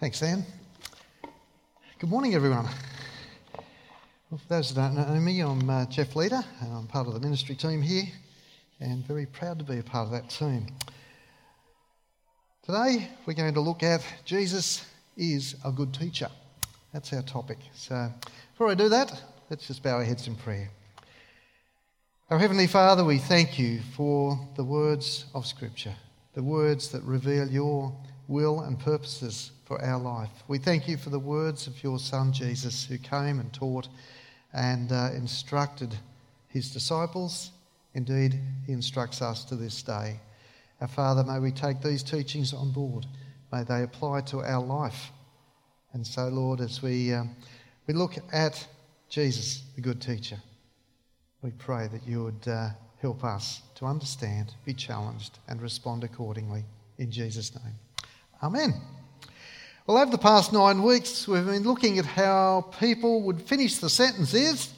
Thanks, Dan. Good morning, everyone. Well, for those that don't know me, I'm uh, Jeff Leader, and I'm part of the ministry team here, and very proud to be a part of that team. Today, we're going to look at Jesus is a good teacher. That's our topic. So, before I do that, let's just bow our heads in prayer. Our Heavenly Father, we thank you for the words of Scripture, the words that reveal your will and purposes for our life. We thank you for the words of your Son Jesus, who came and taught and uh, instructed his disciples. Indeed, he instructs us to this day. Our Father, may we take these teachings on board. May they apply to our life. And so, Lord, as we, um, we look at Jesus, the good teacher, we pray that you would uh, help us to understand, be challenged, and respond accordingly. In Jesus' name. Amen. Well, over the past nine weeks, we've been looking at how people would finish the sentences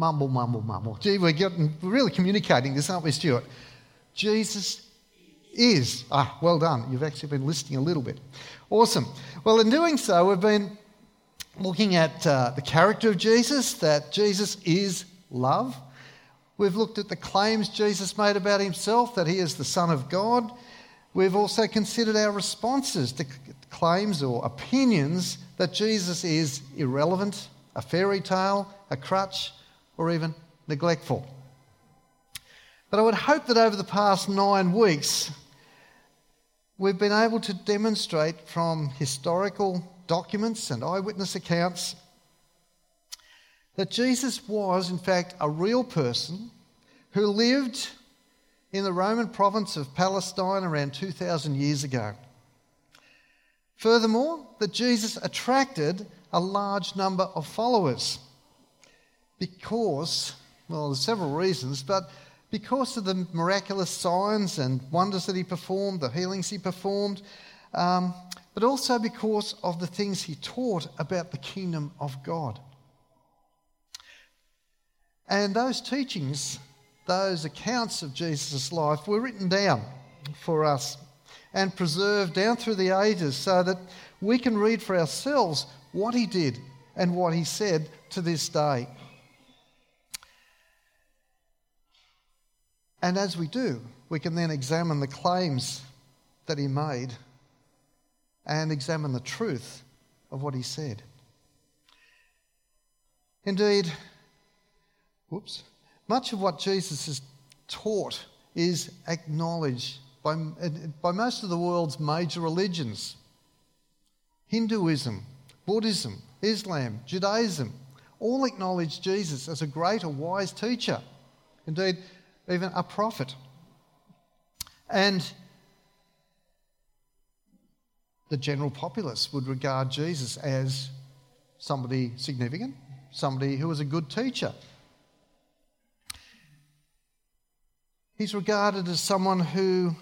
mumble, mumble, mumble. Gee, we're, getting, we're really communicating this, aren't we, Stuart? Jesus is. Ah, well done. You've actually been listening a little bit. Awesome. Well, in doing so, we've been looking at uh, the character of Jesus, that Jesus is love. We've looked at the claims Jesus made about himself, that he is the Son of God. We've also considered our responses to claims or opinions that Jesus is irrelevant, a fairy tale, a crutch, or even neglectful. But I would hope that over the past nine weeks, we've been able to demonstrate from historical documents and eyewitness accounts that Jesus was, in fact, a real person who lived in the Roman province of Palestine around 2,000 years ago. Furthermore, that Jesus attracted a large number of followers because, well, there's several reasons, but because of the miraculous signs and wonders that he performed, the healings he performed, um, but also because of the things he taught about the kingdom of God. And those teachings those accounts of Jesus' life were written down for us and preserved down through the ages so that we can read for ourselves what he did and what he said to this day. And as we do, we can then examine the claims that he made and examine the truth of what he said. Indeed, whoops, much of what Jesus has taught is acknowledged by, by most of the world's major religions Hinduism, Buddhism, Islam, Judaism all acknowledge Jesus as a great, a wise teacher, indeed, even a prophet. And the general populace would regard Jesus as somebody significant, somebody who was a good teacher. He's regarded as someone who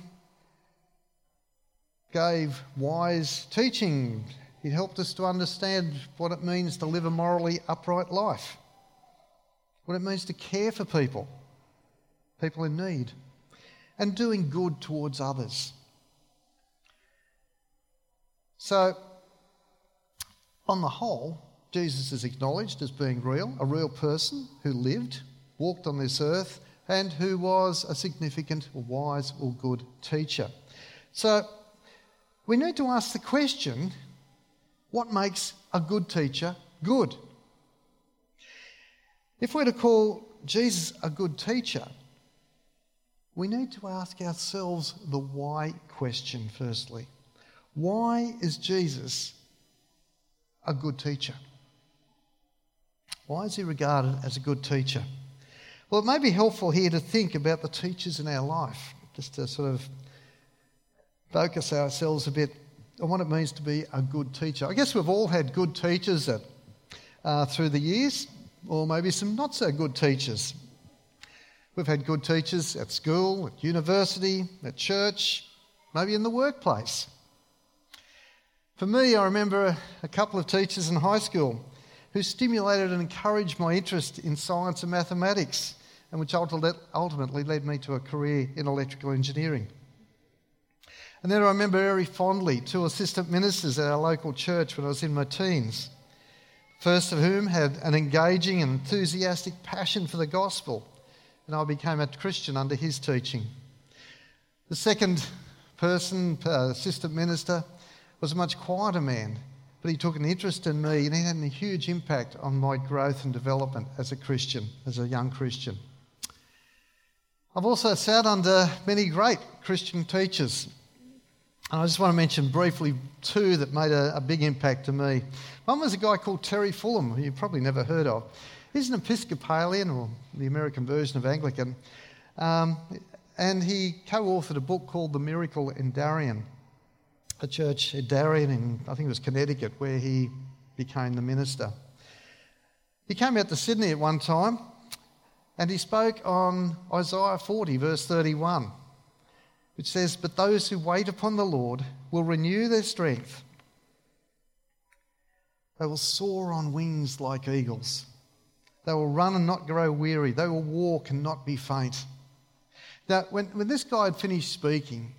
gave wise teaching. He helped us to understand what it means to live a morally upright life, what it means to care for people, people in need, and doing good towards others. So, on the whole, Jesus is acknowledged as being real, a real person who lived, walked on this earth, and who was a significant or wise or good teacher. So we need to ask the question what makes a good teacher good? If we're to call Jesus a good teacher, we need to ask ourselves the why question firstly. Why is Jesus a good teacher? Why is he regarded as a good teacher? Well, it may be helpful here to think about the teachers in our life, just to sort of focus ourselves a bit on what it means to be a good teacher. I guess we've all had good teachers at, uh, through the years, or maybe some not so good teachers. We've had good teachers at school, at university, at church, maybe in the workplace. For me, I remember a couple of teachers in high school who stimulated and encouraged my interest in science and mathematics and which ultimately led me to a career in electrical engineering. And then I remember very fondly two assistant ministers at our local church when I was in my teens. First of whom had an engaging and enthusiastic passion for the gospel, and I became a Christian under his teaching. The second person, uh, assistant minister, was a much quieter man, but he took an interest in me and he had a huge impact on my growth and development as a Christian, as a young Christian. I've also sat under many great Christian teachers. And I just want to mention briefly two that made a, a, big impact to me. One was a guy called Terry Fullam, who you've probably never heard of. He's an Episcopalian, or the American version of Anglican, um, and he co authored a book called The Miracle in Darien, a church in Darien in, I think it was Connecticut, where he became the minister. He came out to Sydney at one time and he spoke on Isaiah 40, verse 31, which says, But those who wait upon the Lord will renew their strength. They will soar on wings like eagles. They will run and not grow weary. They will walk and not be faint. Now, when, when this guy had finished speaking,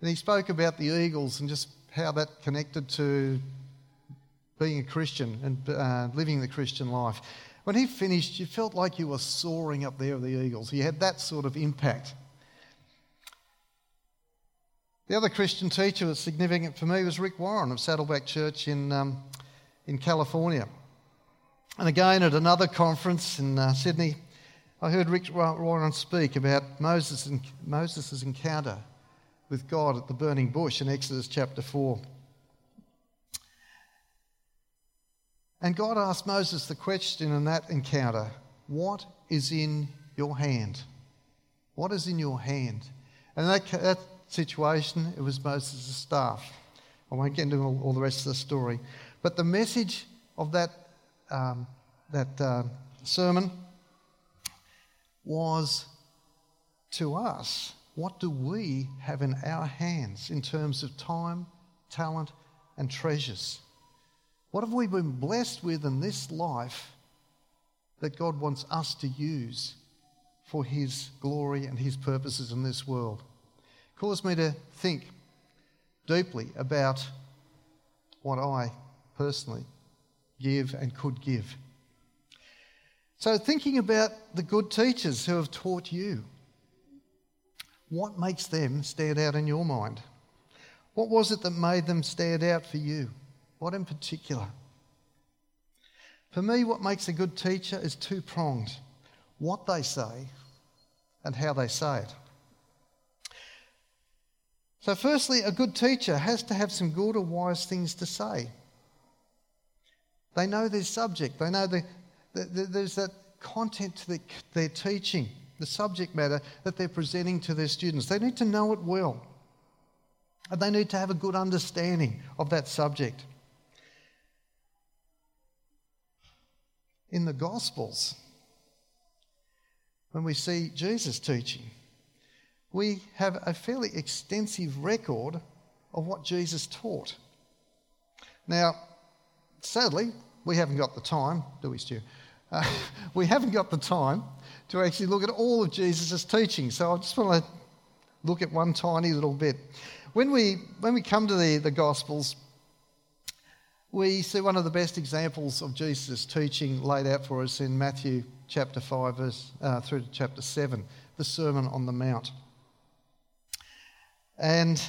and he spoke about the eagles and just how that connected to being a Christian and uh, living the Christian life, when he finished, you felt like you were soaring up there with the eagles. He had that sort of impact. The other Christian teacher was significant for me was Rick Warren of Saddleback Church in, um, in California. And again, at another conference in uh, Sydney, I heard Rick Warren speak about Moses' Moses' encounter with God at the burning bush in Exodus chapter 4. And God asked Moses the question in that encounter What is in your hand? What is in your hand? And that, that situation, it was Moses' staff. I won't get into all, all, the rest of the story. But the message of that, um, that uh, sermon was to us what do we have in our hands in terms of time, talent, and treasures? What have we been blessed with in this life that God wants us to use for His glory and His purposes in this world? Caused me to think deeply about what I personally give and could give. So, thinking about the good teachers who have taught you, what makes them stand out in your mind? What was it that made them stand out for you? What in particular? For me, what makes a good teacher is two pronged what they say and how they say it. So, firstly, a good teacher has to have some good or wise things to say. They know their subject, they know the, the, the, there's that content to the, their teaching, the subject matter that they're presenting to their students. They need to know it well, and they need to have a good understanding of that subject. In the Gospels, when we see Jesus teaching, we have a fairly extensive record of what Jesus taught. Now, sadly, we haven't got the time, do we, Stu? Uh, we haven't got the time to actually look at all of Jesus' teaching. So I just want to look at one tiny little bit. When we, when we come to the, the Gospels, we see one of the best examples of Jesus' teaching laid out for us in Matthew chapter 5, verse, uh, through to chapter 7, the Sermon on the Mount. And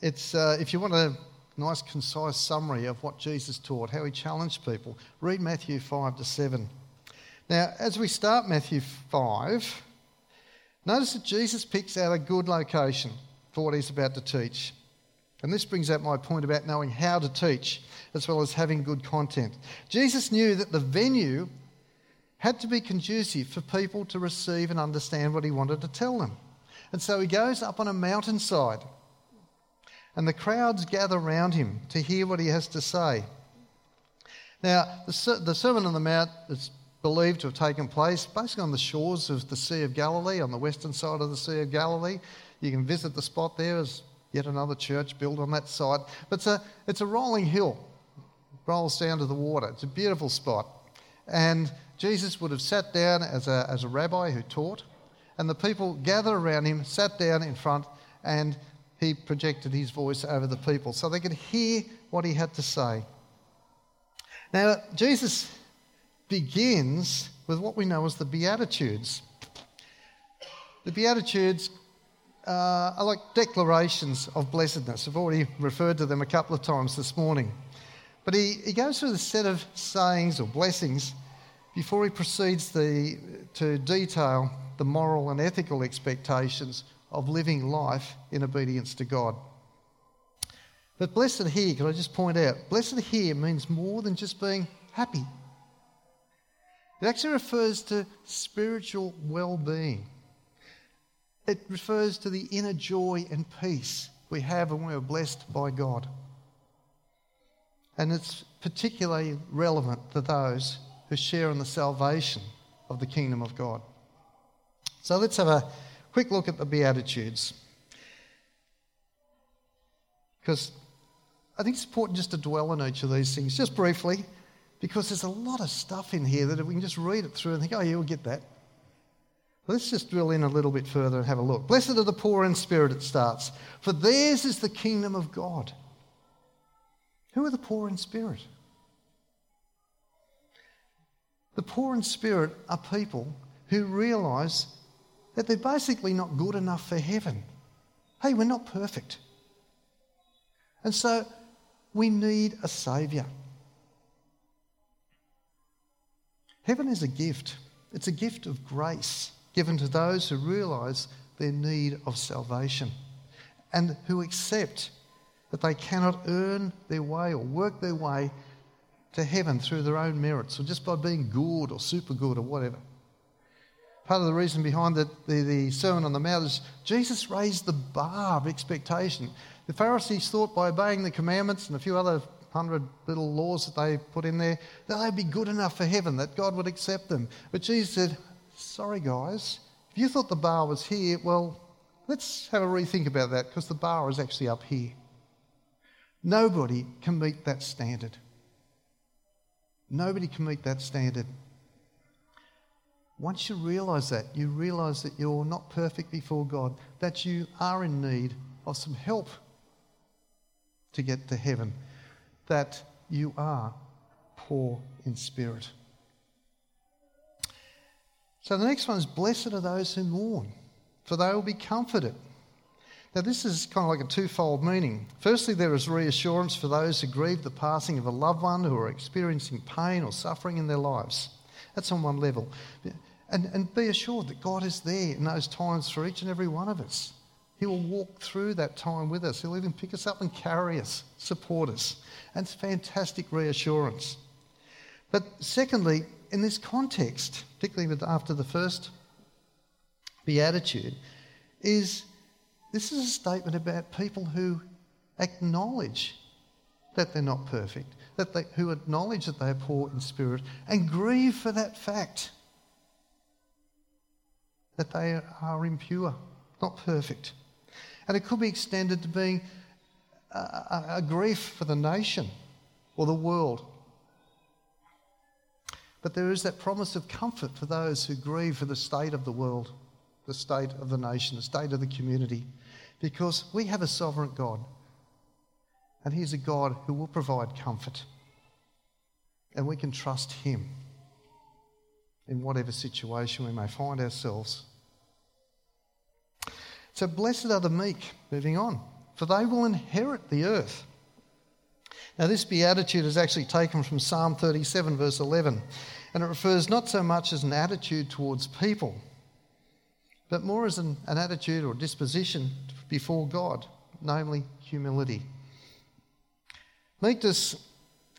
it's, uh, if you want a nice, concise summary of what Jesus taught, how he challenged people, read Matthew 5 to 7. Now, as we start Matthew 5, notice that Jesus picks out a good location for what he's about to teach. And this brings out my point about knowing how to teach as well as having good content. Jesus knew that the venue had to be conducive for people to receive and understand what he wanted to tell them. And so he goes up on a mountainside, and the crowds gather round him to hear what he has to say. Now, the, the Sermon on the Mount is believed to have taken place basically on the shores of the Sea of Galilee, on the western side of the Sea of Galilee. You can visit the spot there as yet another church built on that site. But it's a, it's a rolling hill, rolls down to the water. It's a beautiful spot. And Jesus would have sat down as a, as a rabbi who taught, and the people gathered around him, sat down in front, and he projected his voice over the people so they could hear what he had to say. Now, Jesus begins with what we know as the Beatitudes. The Beatitudes uh, are like declarations of blessedness. I've already referred to them a couple of times this morning. But he, he goes through the set of sayings or blessings before he proceeds the, to detail the moral and ethical expectations of living life in obedience to God. But blessed here, can I just point out, blessed here means more than just being happy. It actually refers to spiritual well being. It refers to the inner joy and peace we have when we are blessed by God. And it's particularly relevant to those who share in the salvation of the kingdom of God. So let's have a quick look at the Beatitudes. Because I think it's important just to dwell on each of these things, just briefly, because there's a lot of stuff in here that if we can just read it through and think, oh, yeah, we'll get that. Let's just drill in a little bit further and have a look. Blessed are the poor in spirit, it starts, for theirs is the kingdom of God. Who are the poor in spirit? The poor in spirit are people who realise that they're basically not good enough for heaven. Hey, we're not perfect. And so we need a Saviour. Heaven is a gift, it's a gift of grace given to those who realise their need of salvation and who accept that they cannot earn their way or work their way to heaven through their own merits or just by being good or super good or whatever. Part of the reason behind the, the, the Sermon on the Mount is Jesus raised the bar of expectation. The Pharisees thought by obeying the commandments and a few other hundred little laws that they put in there, that they'd be good enough for heaven, that God would accept them. But Jesus said, Sorry, guys, if you thought the bar was here, well, let's have a rethink about that because the bar is actually up here. Nobody can meet that standard. Nobody can meet that standard. Once you realise that, you realise that you're not perfect before God, that you are in need of some help to get to heaven, that you are poor in spirit. So the next one is Blessed are those who mourn, for they will be comforted. Now, this is kind of like a twofold meaning. Firstly, there is reassurance for those who grieve the passing of a loved one who are experiencing pain or suffering in their lives. That's on one level. And, and be assured that God is there in those times for each and every one of us. He will walk through that time with us. He'll even pick us up and carry us, support us. And it's fantastic reassurance. But secondly, in this context, particularly after the first beatitude, is this is a statement about people who acknowledge that they're not perfect, that they, who acknowledge that they are poor in spirit and grieve for that fact that they are impure, not perfect. And it could be extended to being a, a, a grief for the nation or the world. But there is that promise of comfort for those who grieve for the state of the world, the state of the nation, the state of the community because we have a sovereign God. And He's a God who will provide comfort. And we can trust Him in whatever situation we may find ourselves. So, blessed are the meek, moving on, for they will inherit the earth. Now, this beatitude is actually taken from Psalm 37, verse 11, and it refers not so much as an attitude towards people, but more as an, an attitude or disposition before God, namely humility. Meekness,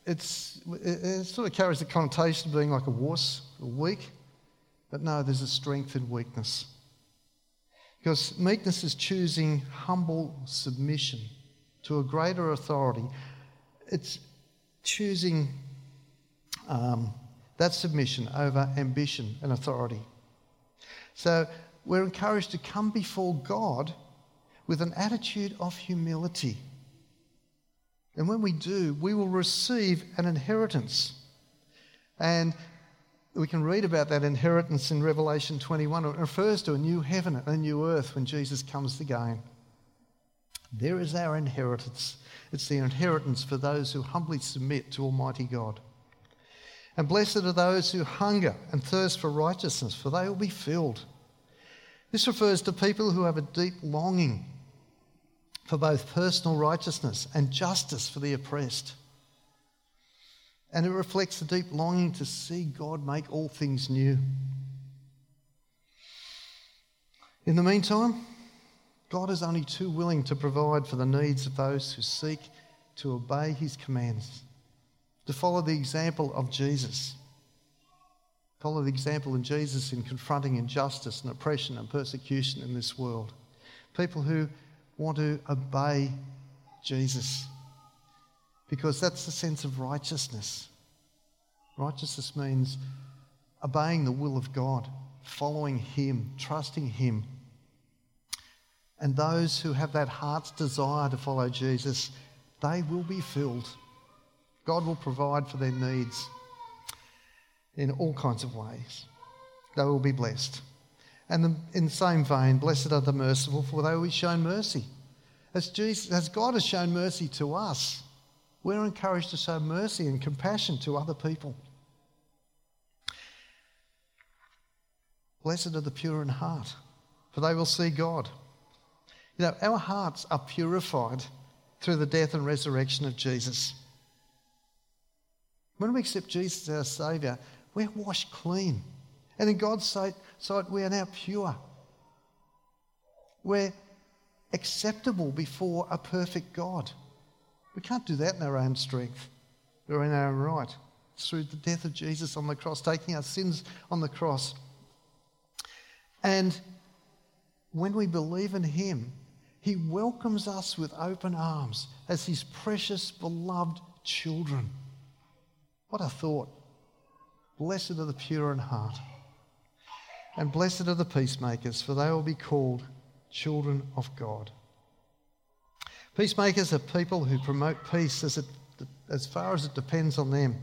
it's, it sort of carries the connotation of being like a wuss, or weak, but no, there's a strength in weakness. Because meekness is choosing humble submission to a greater authority. It's choosing um, that submission over ambition and authority. So we're encouraged to come before God with an attitude of humility. And when we do, we will receive an inheritance. And we can read about that inheritance in Revelation 21. It refers to a new heaven and a new earth when Jesus comes again. There is our inheritance. It's the inheritance for those who humbly submit to Almighty God. And blessed are those who hunger and thirst for righteousness, for they will be filled. This refers to people who have a deep longing for both personal righteousness and justice for the oppressed. And it reflects a deep longing to see God make all things new. In the meantime, God is only too willing to provide for the needs of those who seek to obey his commands, to follow the example of Jesus. Follow the example of Jesus in confronting injustice and oppression and persecution in this world. People who want to obey Jesus because that's the sense of righteousness. Righteousness means obeying the will of God, following Him, trusting Him, and those who have that heart's desire to follow Jesus, they will be filled. God will provide for their needs in all kinds of ways. They will be blessed. And in the same vein, blessed are the merciful, for they will be shown mercy. As, Jesus, as God has shown mercy to us, we're encouraged to show mercy and compassion to other people. Blessed are the pure in heart, for they will see God. You know, our hearts are purified through the death and resurrection of Jesus. When we accept Jesus as our Saviour, we're washed clean. And in God's sight, sight we are now pure. We're acceptable before a perfect God. We can't do that in our own strength or in our own right. It's through the death of Jesus on the cross, taking our sins on the cross. And when we believe in Him, he welcomes us with open arms as his precious, beloved children. What a thought. Blessed are the pure in heart, and blessed are the peacemakers, for they will be called children of God. Peacemakers are people who promote peace as, it, as far as it depends on them.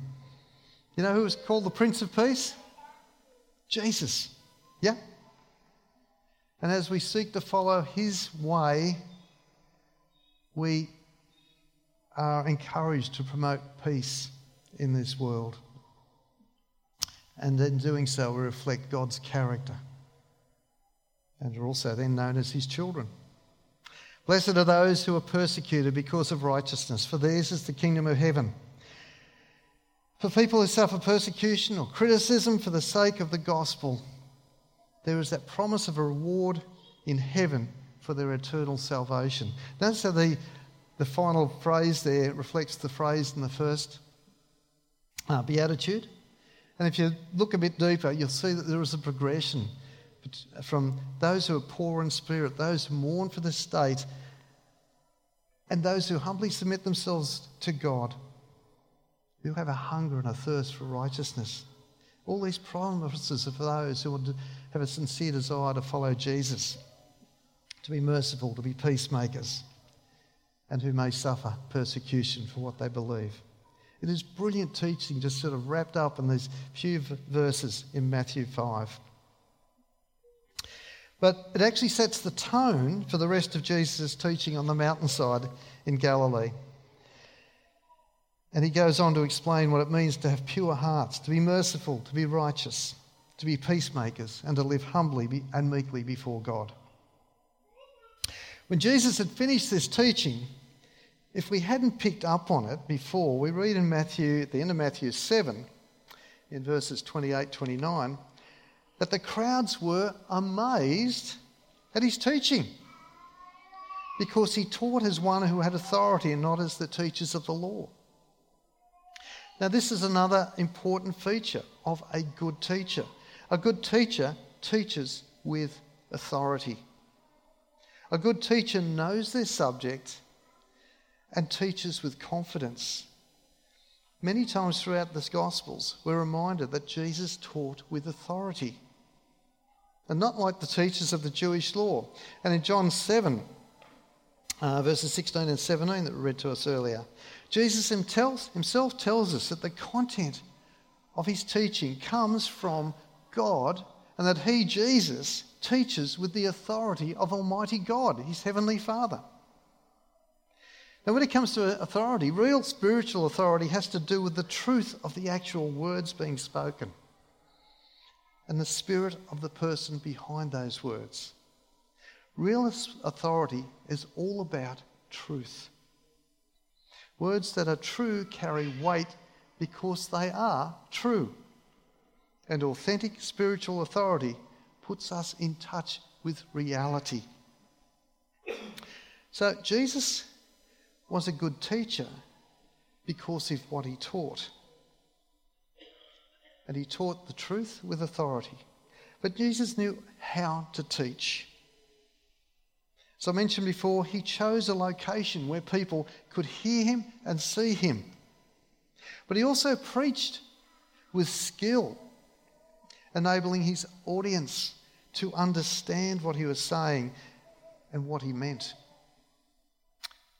You know who is called the Prince of Peace? Jesus. Yeah? And as we seek to follow his way, we are encouraged to promote peace in this world. And in doing so, we reflect God's character. And are also then known as his children. Blessed are those who are persecuted because of righteousness, for theirs is the kingdom of heaven. For people who suffer persecution or criticism for the sake of the gospel, there is that promise of a reward in heaven for their eternal salvation. Notice how the, the final phrase there reflects the phrase in the first uh, beatitude. And if you look a bit deeper, you'll see that there is a progression from those who are poor in spirit, those who mourn for the state, and those who humbly submit themselves to God, who have a hunger and a thirst for righteousness. All these promises are for those who have a sincere desire to follow Jesus, to be merciful, to be peacemakers, and who may suffer persecution for what they believe. It is brilliant teaching, just sort of wrapped up in these few verses in Matthew 5. But it actually sets the tone for the rest of Jesus' teaching on the mountainside in Galilee. And he goes on to explain what it means to have pure hearts, to be merciful, to be righteous, to be peacemakers, and to live humbly and meekly before God. When Jesus had finished this teaching, if we hadn't picked up on it before, we read in Matthew, at the end of Matthew 7, in verses 28 29, that the crowds were amazed at his teaching because he taught as one who had authority and not as the teachers of the law. Now, this is another important feature of a good teacher. A good teacher teaches with authority. A good teacher knows their subject and teaches with confidence. Many times throughout the Gospels, we're reminded that Jesus taught with authority and not like the teachers of the Jewish law. And in John 7, uh, verses 16 and 17 that were read to us earlier, Jesus himself tells us that the content of his teaching comes from God and that he, Jesus, teaches with the authority of Almighty God, his heavenly Father. Now, when it comes to authority, real spiritual authority has to do with the truth of the actual words being spoken and the spirit of the person behind those words. Real authority is all about truth. Words that are true carry weight because they are true. And authentic spiritual authority puts us in touch with reality. So, Jesus was a good teacher because of what he taught. And he taught the truth with authority. But Jesus knew how to teach. As I mentioned before, he chose a location where people could hear him and see him. But he also preached with skill, enabling his audience to understand what he was saying and what he meant.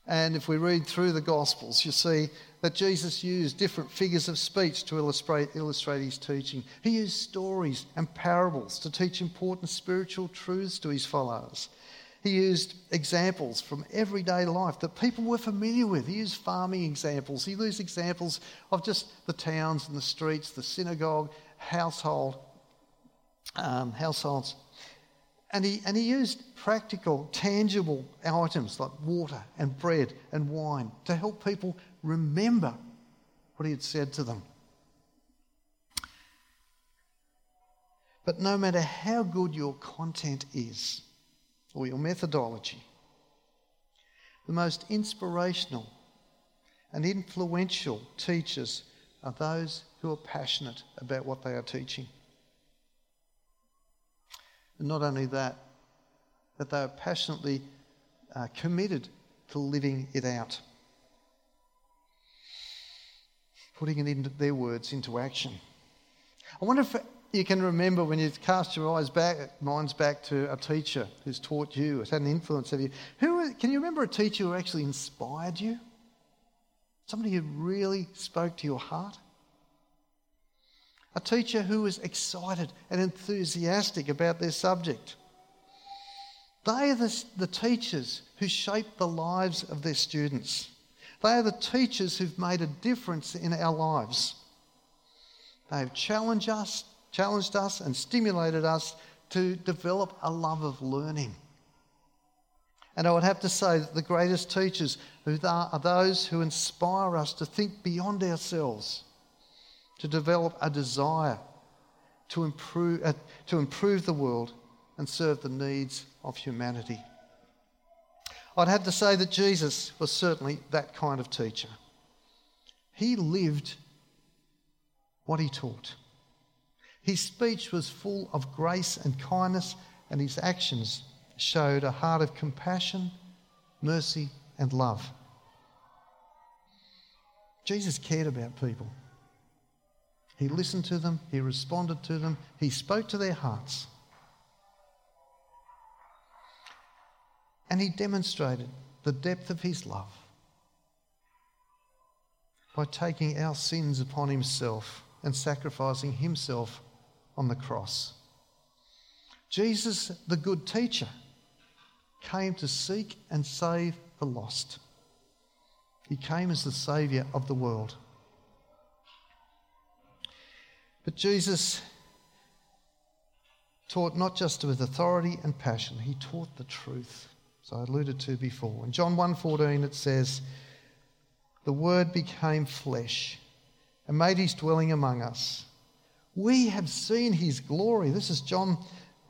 And if we read through the Gospels, you see that Jesus used different figures of speech to illustrate, illustrate his teaching. He used stories and parables to teach important spiritual truths to his followers. He used examples from everyday life that people were familiar with. He used farming examples. He used examples of just the towns and the streets, the synagogue, household, um, households. And he, and he used practical, tangible items like water and bread and wine to help people remember what he had said to them. But no matter how good your content is or your methodology, the most inspirational and influential teachers are those who are passionate about what they are teaching. And not only that, that they are passionately uh, committed to living it out, putting it into their words into action. I wonder if you can remember when you cast your eyes back, minds back to a teacher who's taught you, has had an influence of you. Who can you remember a teacher who actually inspired you? Somebody who really spoke to your heart? a teacher who was excited and enthusiastic about their subject. They are the, the, teachers who shape the lives of their students. They are the teachers who've made a difference in our lives. They have challenged us, challenged us and stimulated us to develop a love of learning. And I would have to say that the greatest teachers are those who inspire us to think beyond ourselves to develop a desire to improve, uh, to improve the world and serve the needs of humanity. I'd have to say that Jesus was certainly that kind of teacher. He lived what he taught. His speech was full of grace and kindness, and his actions showed a heart of compassion, mercy, and love. Jesus cared about people. He listened to them, he responded to them, he spoke to their hearts. And he demonstrated the depth of his love by taking our sins upon himself and sacrificing himself on the cross. Jesus, the good teacher, came to seek and save the lost. He came as the Saviour of the world. But Jesus taught not just with authority and passion, he taught the truth. So I alluded to before. In John 1:14 it says, "The word became flesh and made his dwelling among us. We have seen his glory." This is John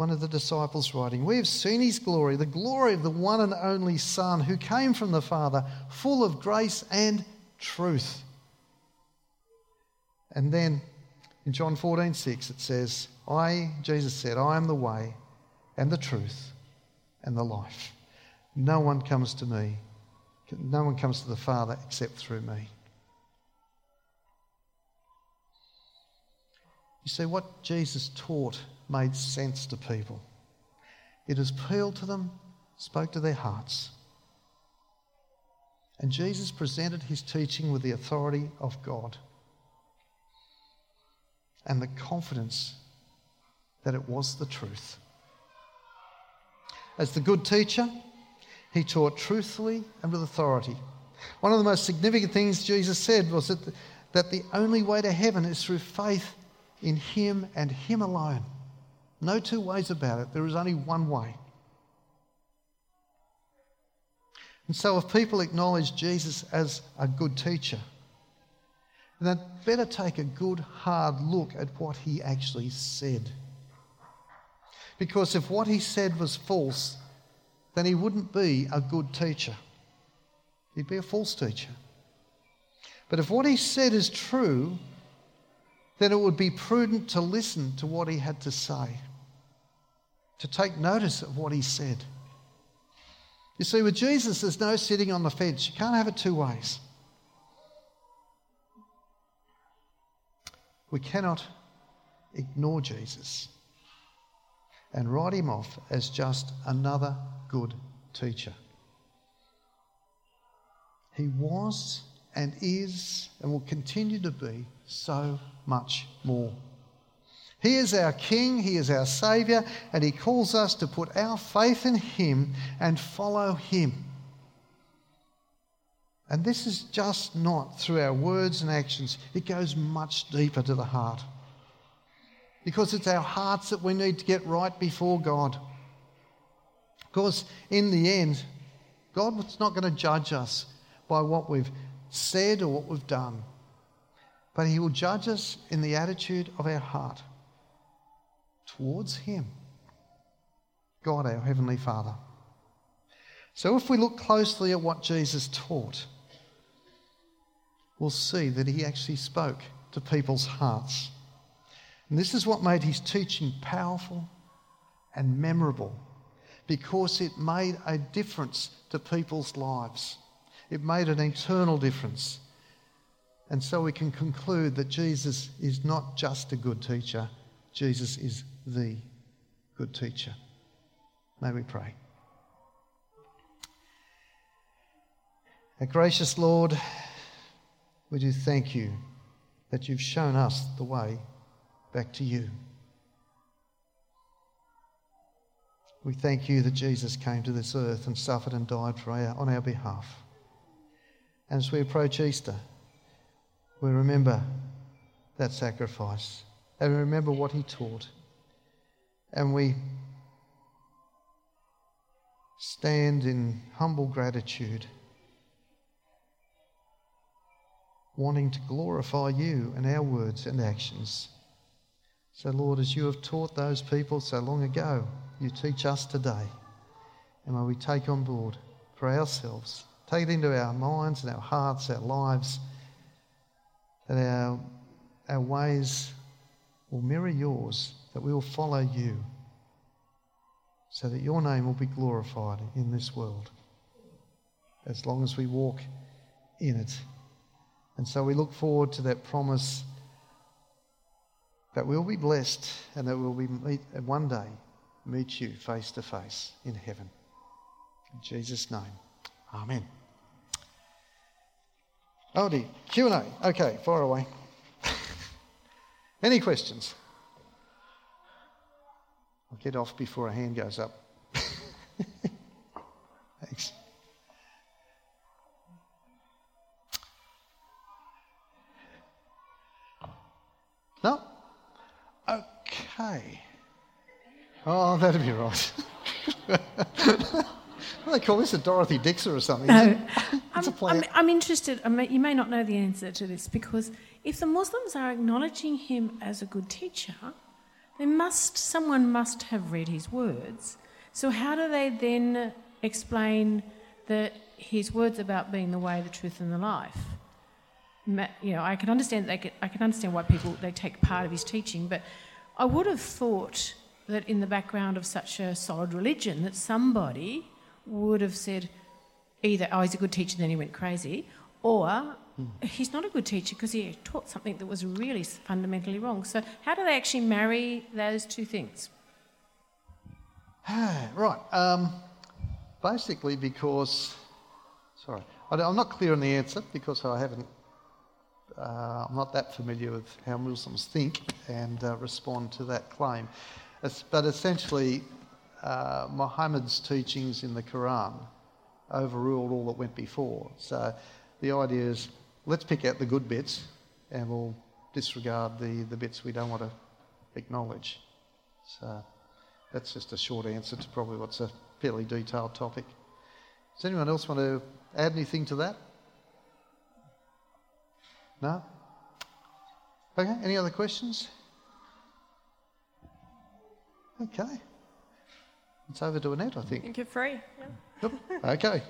one of the disciples writing, We have seen his glory, the glory of the one and only Son who came from the Father, full of grace and truth. And then in John 14, 6, it says, I, Jesus said, I am the way and the truth and the life. No one comes to me, no one comes to the Father except through me. You see, what Jesus taught made sense to people. It appealed to them, spoke to their hearts. And Jesus presented his teaching with the authority of God and the confidence that it was the truth. As the good teacher, he taught truthfully and with authority. One of the most significant things Jesus said was that the, that the only way to heaven is through faith in Him and Him alone. No two ways about it. There is only one way. And so, if people acknowledge Jesus as a good teacher, then they'd better take a good, hard look at what he actually said. Because if what he said was false, then he wouldn't be a good teacher. He'd be a false teacher. But if what he said is true, then it would be prudent to listen to what he had to say, to take notice of what he said. You see, with Jesus, there's no sitting on the fence. You can't have it two ways. We cannot ignore Jesus and write him off as just another good teacher. He was and is and will continue to be so much more. He is our King, He is our Saviour, and He calls us to put our faith in Him and follow Him. And this is just not through our words and actions, it goes much deeper to the heart. Because it's our hearts that we need to get right before God. Because in the end, God's not going to judge us by what we've said or what we've done, but He will judge us in the attitude of our heart towards Him, God, our Heavenly Father. So if we look closely at what Jesus taught, we'll see that He actually spoke to people's hearts. And this is what made His teaching powerful and memorable because it made a difference to people's lives. It made an eternal difference. And so we can conclude that Jesus is not just a good teacher, Jesus is the good teacher. May we pray. Our gracious Lord, we do thank you that you've shown us the way back to you. We thank you that Jesus came to this earth and suffered and died for our, on our behalf. And as we approach Easter, we remember that sacrifice and we remember what he taught and we stand in humble gratitude, wanting to glorify you in our words and actions. So, Lord, as you have taught those people so long ago, you teach us today. And may we take on board for ourselves, take it into our minds and our hearts, our lives, that our, our ways will mirror yours that we will follow you so that your name will be glorified in this world as long as we walk in it. And so we look forward to that promise that we'll be blessed and that we'll be meet, one day meet you face to face in heaven. In Jesus' name, Amen. Odie, Q&A. Okay, fire away. Any questions? I'll get off before a hand goes up. Thanks. No? Okay. Oh, that'd be right. What do they call this? A Dorothy Dixer or something? No. I'm, I'm, I'm, interested. I mean, you may not know the answer to this because if the Muslims are acknowledging him as a good teacher, then must someone must have read his words. So how do they then explain that his words about being the way, the truth, and the life? You know, I can understand. They could, I can understand why people they take part of his teaching, but I would have thought that in the background of such a solid religion, that somebody would have said either, "Oh, he's a good teacher," then he went crazy, or he's not a good teacher because he taught something that was really fundamentally wrong. So, how do they actually marry those two things? right. Um, basically, because, sorry, I'm not clear on the answer because I haven't, uh, I'm not that familiar with how Muslims think and uh, respond to that claim. It's, but essentially, uh, Muhammad's teachings in the Quran overruled all that went before. So the idea is let's pick out the good bits and we'll disregard the, the bits we don't want to acknowledge. So that's just a short answer to probably what's a fairly detailed topic. Does anyone else want to add anything to that? No? Okay, any other questions? Okay. It's over to Annette, I think. I think you're free. Yeah. Yep. Okay.